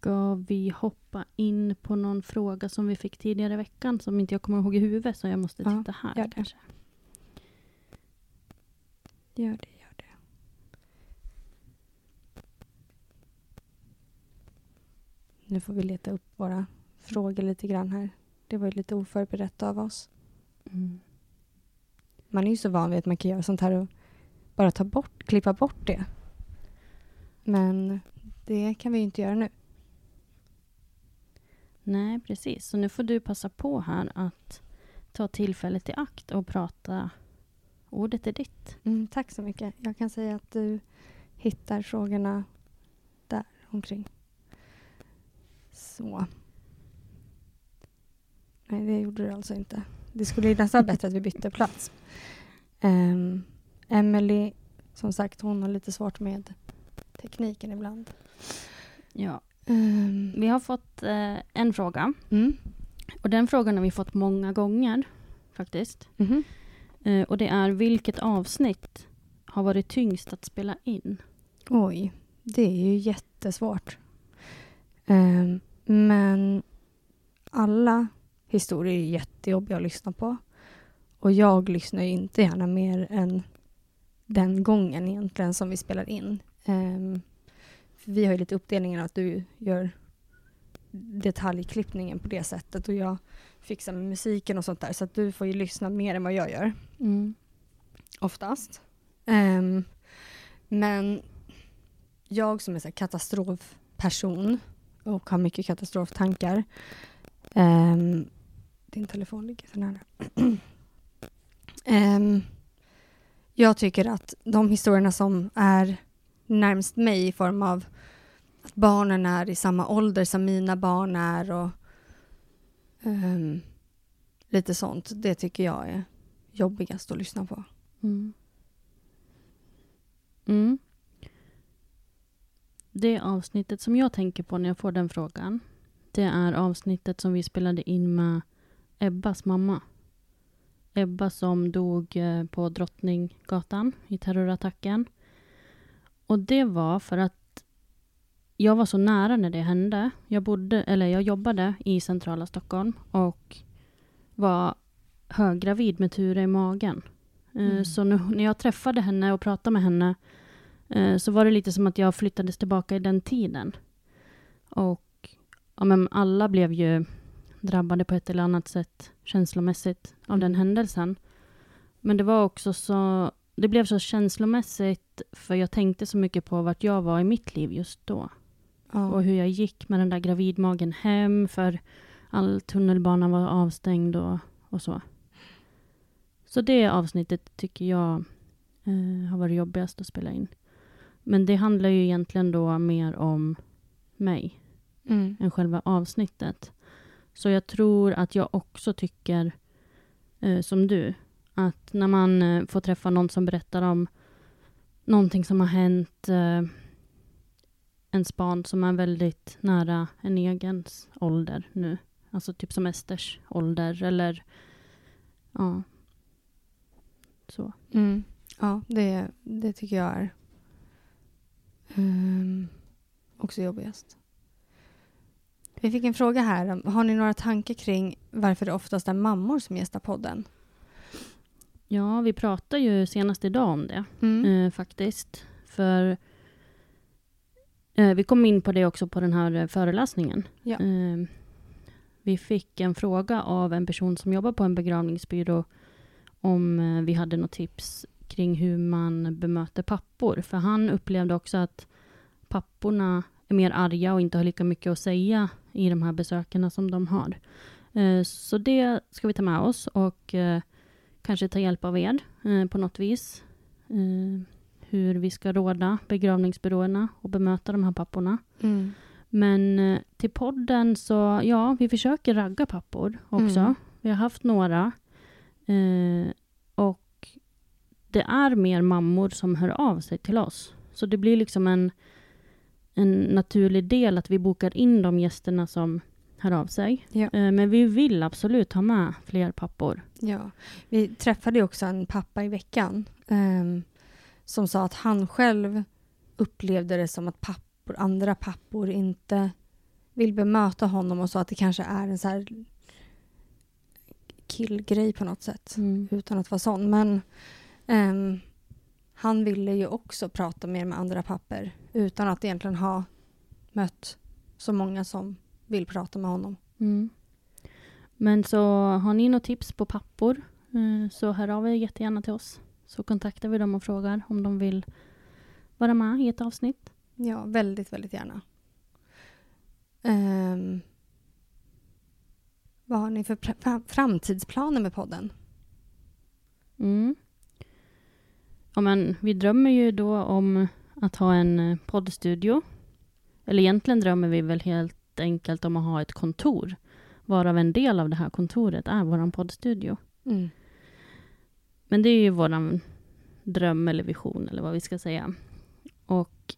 Ska vi hoppa in på någon fråga som vi fick tidigare i veckan som inte jag kommer ihåg i huvudet så jag måste Ja, titta här. gör det. kanske. Gör det, gör det. Nu får vi leta upp våra frågor lite grann här. Det var ju lite oförberett av oss. Mm. Man är ju så van vid att man kan göra sånt här och bara ta bort, klippa bort det. Men det kan vi ju inte göra nu. Nej, precis. Så nu får du passa på här att ta tillfället i akt och prata. Ordet är ditt. Mm, tack så mycket. Jag kan säga att du hittar frågorna där omkring. Så. Nej, det gjorde du alltså inte. Det skulle ju nästan bättre att vi bytte plats. Um, Emily, som sagt, hon har lite svårt med tekniken ibland. Ja. Ehm, Vi har fått eh, en fråga. mm. Och den frågan har vi fått många gånger faktiskt. Mhm. Eh, och det är vilket avsnitt har varit tyngst att spela in? Oj, det är ju jättesvårt. Ehm, men alla historier är jättejobbiga att lyssna på. Och jag lyssnar inte gärna mer än den gången egentligen som vi spelar in. För vi har ju lite uppdelningen att du gör detaljklippningen på det sättet och jag fixar med musiken och sånt där. Så att du får ju lyssna mer än vad jag gör oftast. Ehm, men jag som är så katastrofperson och har mycket katastroftankar. ehm, din telefon ligger så nära. Ehm, jag tycker att de historierna som är närmst mig i form av att barnen är i samma ålder som mina barn är och um, lite sånt, det tycker jag är jobbigast att lyssna på. Mm. Mm. Det avsnittet som jag tänker på när jag får den frågan, det är avsnittet som vi spelade in med Ebbas mamma. Ebba som dog eh, på Drottninggatan i terrorattacken. Och det var för att jag var så nära när det hände. Jag, bodde, eller jag jobbade i centrala Stockholm och var höggravid med Ture i magen. Eh, Mm. Så nu, när jag träffade henne och pratade med henne eh, så var det lite som att jag flyttades tillbaka i den tiden. Och ja, men alla blev ju drabbade på ett eller annat sätt känslomässigt av den händelsen. Men det var också så, det blev så känslomässigt för jag tänkte så mycket på vart jag var i mitt liv just då. Ja. Och hur jag gick med den där gravidmagen hem för all tunnelbana var avstängd och, och så. Så det avsnittet tycker jag eh, har varit jobbigast att spela in. Men det handlar ju egentligen då mer om mig Mm. än själva avsnittet. Så jag tror att jag också tycker, eh, som du, att när man eh, får träffa någon som berättar om någonting som har hänt eh, ens barn som är väldigt nära en egens ålder nu. Alltså typ som Esters ålder eller ja. Så. Mm. Ja, det, det tycker jag är um, också jobbigast. Vi fick en fråga här. Har ni några tankar kring varför det oftast är mammor som gästar podden? Ja, vi pratade ju senast idag om det. Mm. eh, faktiskt. För eh, vi kom in på det också på den här föreläsningen. Ja. Eh, vi fick en fråga av en person som jobbar på en begravningsbyrå om eh, vi hade något tips kring hur man bemöter pappor. För han upplevde också att papporna är mer arga och inte har lika mycket att säga i de här besökarna som de har. Eh, så det ska vi ta med oss och eh, kanske ta hjälp av er eh, på något vis. Eh, hur vi ska råda begravningsbyråerna och bemöta de här papporna. Mm. Men eh, till podden så, ja, vi försöker ragga pappor också. Mm. Vi har haft några. Eh, och det är mer mammor som hör av sig till oss. Så det blir liksom en, en naturlig del att vi bokar in de gästerna som hör av sig. Ja. Eh, men vi vill absolut ha med fler pappor. Ja, vi träffade också en pappa i veckan ehm, som sa att han själv upplevde det som att pappor, andra pappor inte vill bemöta honom och sa att det kanske är en så här killgrej på något sätt Mm. utan att vara sån. Men ehm, han ville ju också prata mer med andra papper utan att egentligen ha mött så många som vill prata med honom. Mm. Men så har ni något tips på pappor eh, så hör av er jättegärna till oss. Så kontaktar vi dem och frågar om de vill vara med i ett avsnitt. Ja, väldigt, väldigt gärna. Ehm, vad har ni för framtidsplaner med podden? Mm. Ja, men vi drömmer ju då om att ha en eh, poddstudio. Eller egentligen drömmer vi väl helt enkelt om att ha ett kontor. Varav en del av det här kontoret är vår poddstudio. Men det är ju våran dröm eller vision eller vad vi ska säga. Och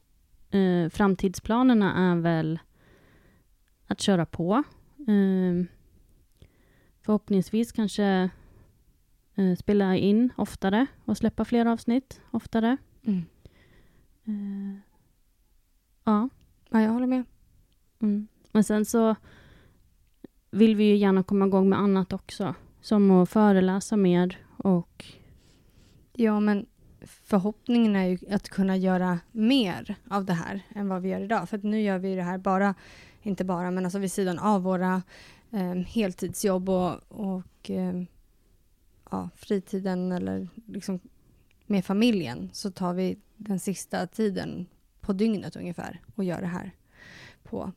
eh, framtidsplanerna är väl att köra på. Eh, förhoppningsvis kanske eh, spela in oftare och släppa fler avsnitt oftare. Mm. Eh, ja. Ja, jag håller med. Mm. Men sen så vill vi ju gärna komma igång med annat också. Som att föreläsa mer och Ja, men förhoppningen är ju att kunna göra mer av det här än vad vi gör idag. För att nu gör vi det här bara, inte bara, men alltså vid sidan av våra eh, heltidsjobb och, och eh, ja, fritiden eller liksom med familjen så tar vi den sista tiden på dygnet ungefär och gör det här på.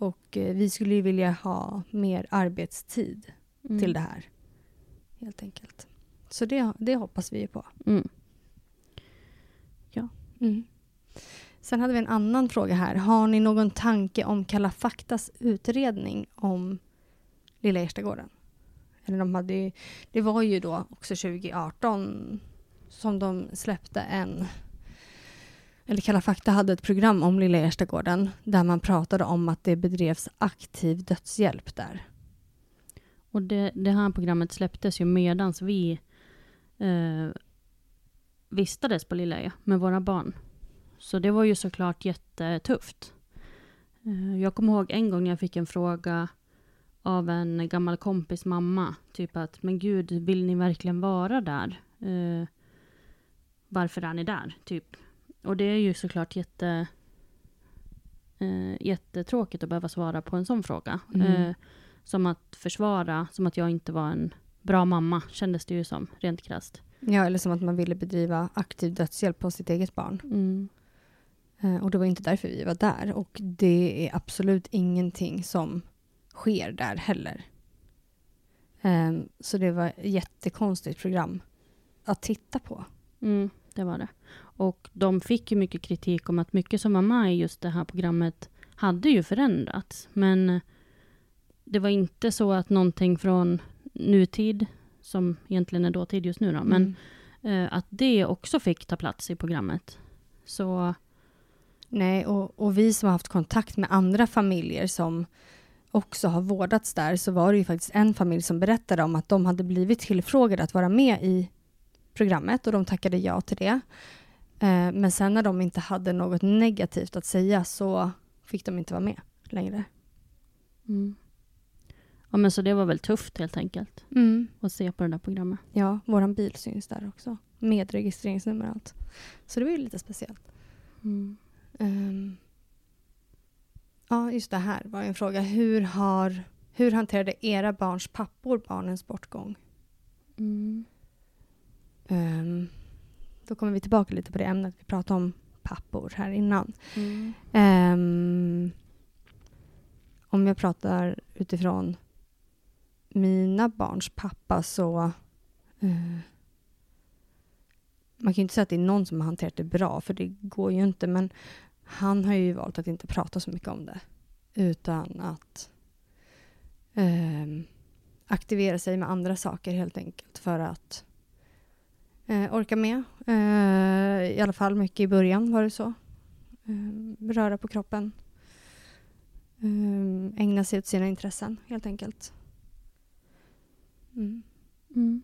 Och eh, vi skulle ju vilja ha mer arbetstid mm. till det här. Helt enkelt. Så det, det hoppas vi ju på. Mm. Mm. Sen hade vi en annan fråga här. Har ni någon tanke om Kalla faktas utredning om Lilla Erstagården? Eller de hade ju, det var ju då också 2018 som de släppte en... Eller Kalla fakta hade ett program om Lilla Erstagården där man pratade om att det bedrevs aktiv dödshjälp där. Och det, det här programmet släpptes ju medans vi eh, vistades på Lilla Ö med våra barn. Så det var ju såklart jättetufft. Eh, jag kommer ihåg en gång när jag fick en fråga av en gammal kompis mamma. Typ att, men gud, vill ni verkligen vara där? Eh, varför är ni där? Typ. Och det är ju såklart jätte, eh, jättetråkigt att behöva svara på en sån fråga. Mm. Eh, som att försvara, som att jag inte var en bra mamma, kändes det ju som, rent krasst. Ja, eller som att man ville bedriva aktiv dödshjälp på sitt eget barn. Mm. Eh, och det var inte därför vi var där. Och det är absolut ingenting som sker där heller. Eh, så det var ett jättekonstigt program att titta på. Mm, det var det. Och de fick ju mycket kritik om att mycket som var med i just det här programmet hade ju förändrats. Men det var inte så att någonting från nutid, som egentligen är dåtid just nu då, men Mm. eh, att det också fick ta plats i programmet. Så Nej, och, och vi som har haft kontakt med andra familjer som också har vårdats där, så var det ju faktiskt en familj som berättade om att de hade blivit tillfrågade att vara med i programmet och de tackade ja till det. Eh, men sen när de inte hade något negativt att säga så fick de inte vara med längre. Mm. Ja, men så det var väl tufft helt enkelt Mm. att se på det där programmet. Ja, våran bil syns där också. Med registreringsnummer och allt. Så det var ju lite speciellt. Mm. Ehm, ja, just det här var en fråga. Hur, har, hur hanterade era barns pappor barnens bortgång? Mm. Ehm, då kommer vi tillbaka lite på det ämnet vi pratade om pappor här innan. Mm. Ehm, om jag pratar utifrån mina barns pappa så... eh, man kan ju inte säga att det är någon som har hanterat det bra, för det går ju inte. Men han har ju valt att inte prata så mycket om det. Utan att ehm, aktivera sig med andra saker helt enkelt för att eh, orka med. Eh, I alla fall mycket i början var det så. Eh, röra på kroppen. Eh, ägna sig åt sina intressen helt enkelt. Mm. Mm.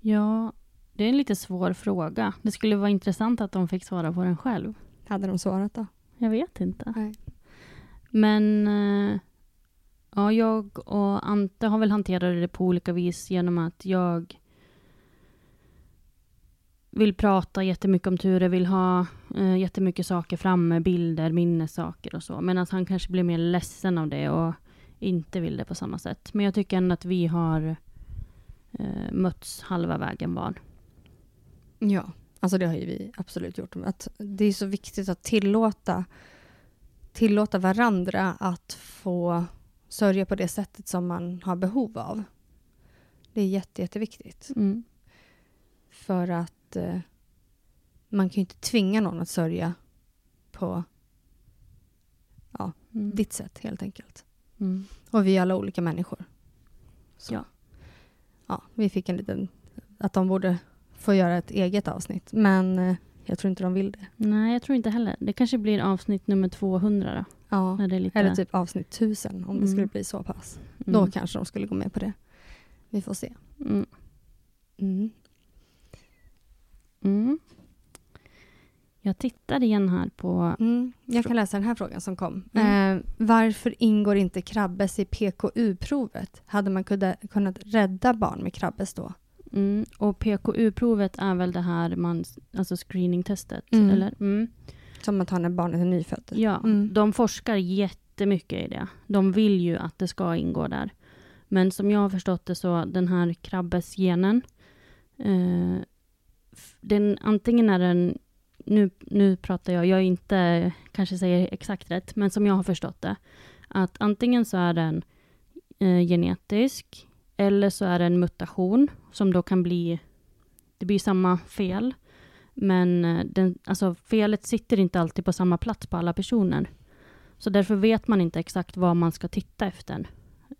Ja, det är en lite svår fråga. Det skulle vara intressant att de fick svara på den själv. Hade de svarat då? Jag vet inte. Nej. Men eh, ja, jag och Ante har väl hanterat det på olika vis genom att jag vill prata jättemycket om Ture, vill ha eh, jättemycket saker framme, bilder, minnessaker och så. Medan han kanske blir mer ledsen av det och inte vill det på samma sätt. Men jag tycker ändå att vi har eh, mötts halva vägen var. Ja, alltså det har ju vi absolut gjort. Att det är så viktigt att tillåta, tillåta varandra att få sörja på det sättet som man har behov av. Det är jätte, jätteviktigt. Mm. För att eh, man kan ju inte tvinga någon att sörja på Mm. ditt sätt helt enkelt. Mm. Och vi är alla olika människor. Så. Ja. ja. Vi fick en liten... Att de borde få göra ett eget avsnitt. Men eh, jag tror inte de vill det. Nej, jag tror inte heller. Det kanske blir avsnitt nummer 200 då. Ja. Det lite... Eller typ avsnitt tusen om det Mm. skulle bli så pass. Mm. Då kanske de skulle gå med på det. Vi får se. Mm. Jag tittar igen här på... Mm. Jag kan läsa den här frågan som kom. Mm. Eh, varför ingår inte krabbes i PKU-provet? Hade man kunnat, kunnat rädda barn med krabbes då? Mm, och PKU-provet är väl det här man, alltså screeningtestet, Mm. eller? Mm. Som man tar när barnet är nyfött? Ja, Mm. de forskar jättemycket i det. De vill ju att det ska ingå där. Men som jag har förstått det så, den här krabbesgenen, eh, den, antingen är den, nu, nu pratar jag, jag är inte, kanske säger exakt rätt, men som jag har förstått det, att antingen så är den eh, genetisk, eller så är det en mutation, som då kan bli, det blir samma fel, men eh, den, alltså felet sitter inte alltid på samma plats på alla personer. Så därför vet man inte exakt vad man ska titta efter.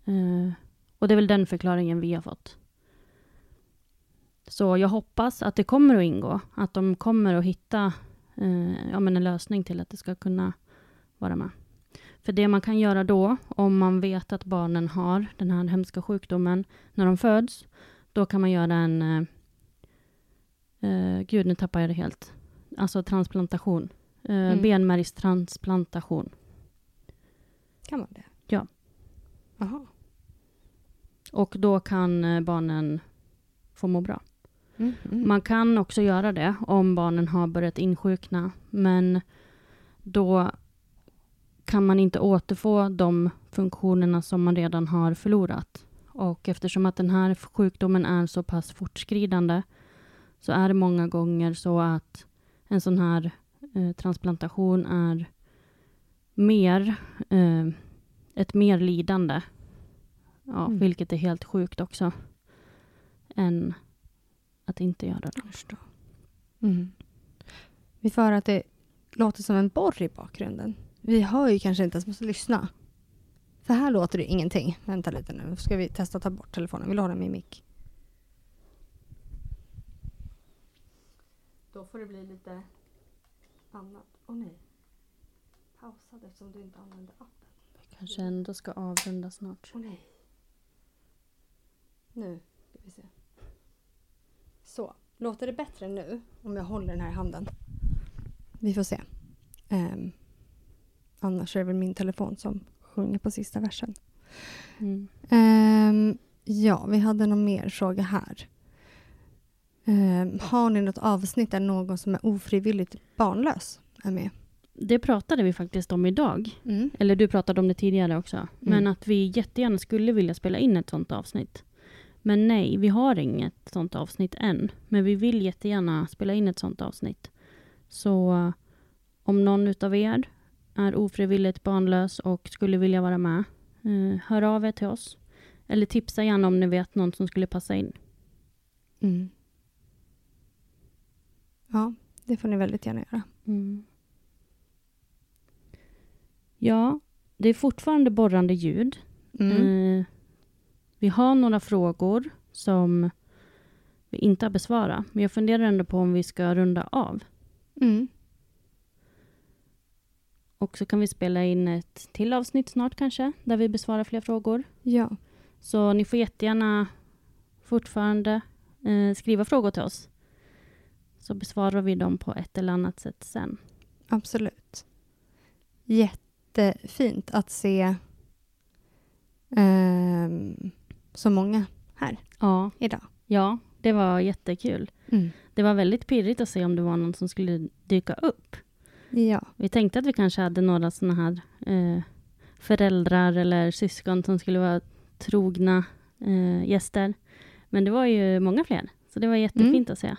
Eh, och det är väl den förklaringen vi har fått. Så jag hoppas att det kommer att ingå. Att de kommer att hitta eh, ja, men en lösning till att det ska kunna vara med. För det man kan göra då, om man vet att barnen har den här hemska sjukdomen när de föds, då kan man göra en... Eh, eh, gud, nu tappar jag det helt. Alltså transplantation. Eh, Mm. Benmärgstransplantation. Kan man det? Ja. Jaha. Och då kan eh, barnen få må bra. Mm. Mm. Man kan också göra det om barnen har börjat insjukna, men då kan man inte återfå de funktionerna som man redan har förlorat. Och eftersom att den här sjukdomen är så pass fortskridande så är det många gånger så att en sån här eh, transplantation är mer, eh, ett mer lidande, ja, Mm. vilket är helt sjukt också, än att inte göra det. Jag förstår. Mm. Vi får höra att det låter som en borr i bakgrunden. Vi hör ju kanske inte ens, måste lyssna. För här låter det ingenting. Vänta lite nu, ska vi testa att ta bort telefonen. Vill du ha den med mick? Då får det bli lite annat. Åh nej. Pausade eftersom du inte använde appen. Kanske ändå ska avrunda snart. Åh nej. Nu ska vi se. Så, låter det bättre nu om jag håller den här i handen? Vi får se. Ehm, annars är det väl min telefon som sjunger på sista versen. Mm. Ehm, ja, vi hade någon mer fråga här. Ehm, har ni något avsnitt där någon som är ofrivilligt barnlös är med? Det pratade vi faktiskt om idag. Mm. Eller du pratade om det tidigare också. Men att vi jättegärna skulle vilja spela in ett sånt avsnitt. Men nej, vi har inget sånt avsnitt än. Men vi vill jättegärna spela in ett sånt avsnitt. Så eh, om någon utav er är ofrivilligt barnlös och skulle vilja vara med, eh, hör av er till oss. Eller tipsa gärna om ni vet någon som skulle passa in. Mm. Ja, det får ni väldigt gärna göra. Mm. Ja, det är fortfarande borrande ljud. Mm. Eh, vi har några frågor som vi inte har besvarat. Men jag funderar ändå på om vi ska runda av. Mm. Och så kan vi spela in ett till avsnitt snart kanske, där vi besvarar fler frågor. Ja. Så ni får jättegärna fortfarande eh, skriva frågor till oss. Så besvarar vi dem på ett eller annat sätt sen. Absolut. Jättefint att se ehm, så många här Ja, idag. ja, det var jättekul. Mm. Det var väldigt pirrigt att se om det var någon som skulle dyka upp. Ja. Vi tänkte att vi kanske hade några såna här eh, föräldrar eller syskon som skulle vara trogna eh, gäster. Men det var ju många fler, så det var jättefint att se.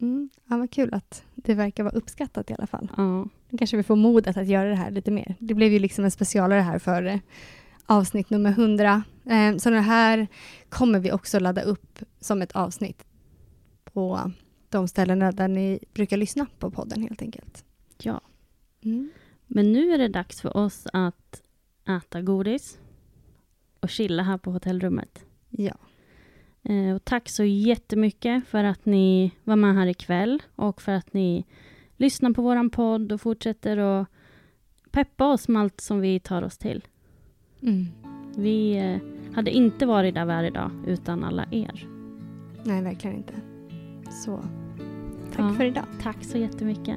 Mm. ja, vad kul att det verkar vara uppskattat i alla fall. Ja, kanske vi får modet att göra det här lite mer. Det blev ju liksom en specialare här för eh, avsnitt nummer 100. Eh, så det här kommer vi också ladda upp som ett avsnitt på de ställena där ni brukar lyssna på podden helt enkelt. ja. Mm. Men nu är det dags för oss att äta godis och chilla här på hotellrummet. Ja. Eh, och tack så jättemycket för att ni var med här ikväll och för att ni lyssnar på våran podd och fortsätter att peppa oss med allt som vi tar oss till. Mm. Vi eh, hade inte varit där vi är idag utan alla er. Nej, verkligen inte. Så tack Ja. för idag. Tack så jättemycket.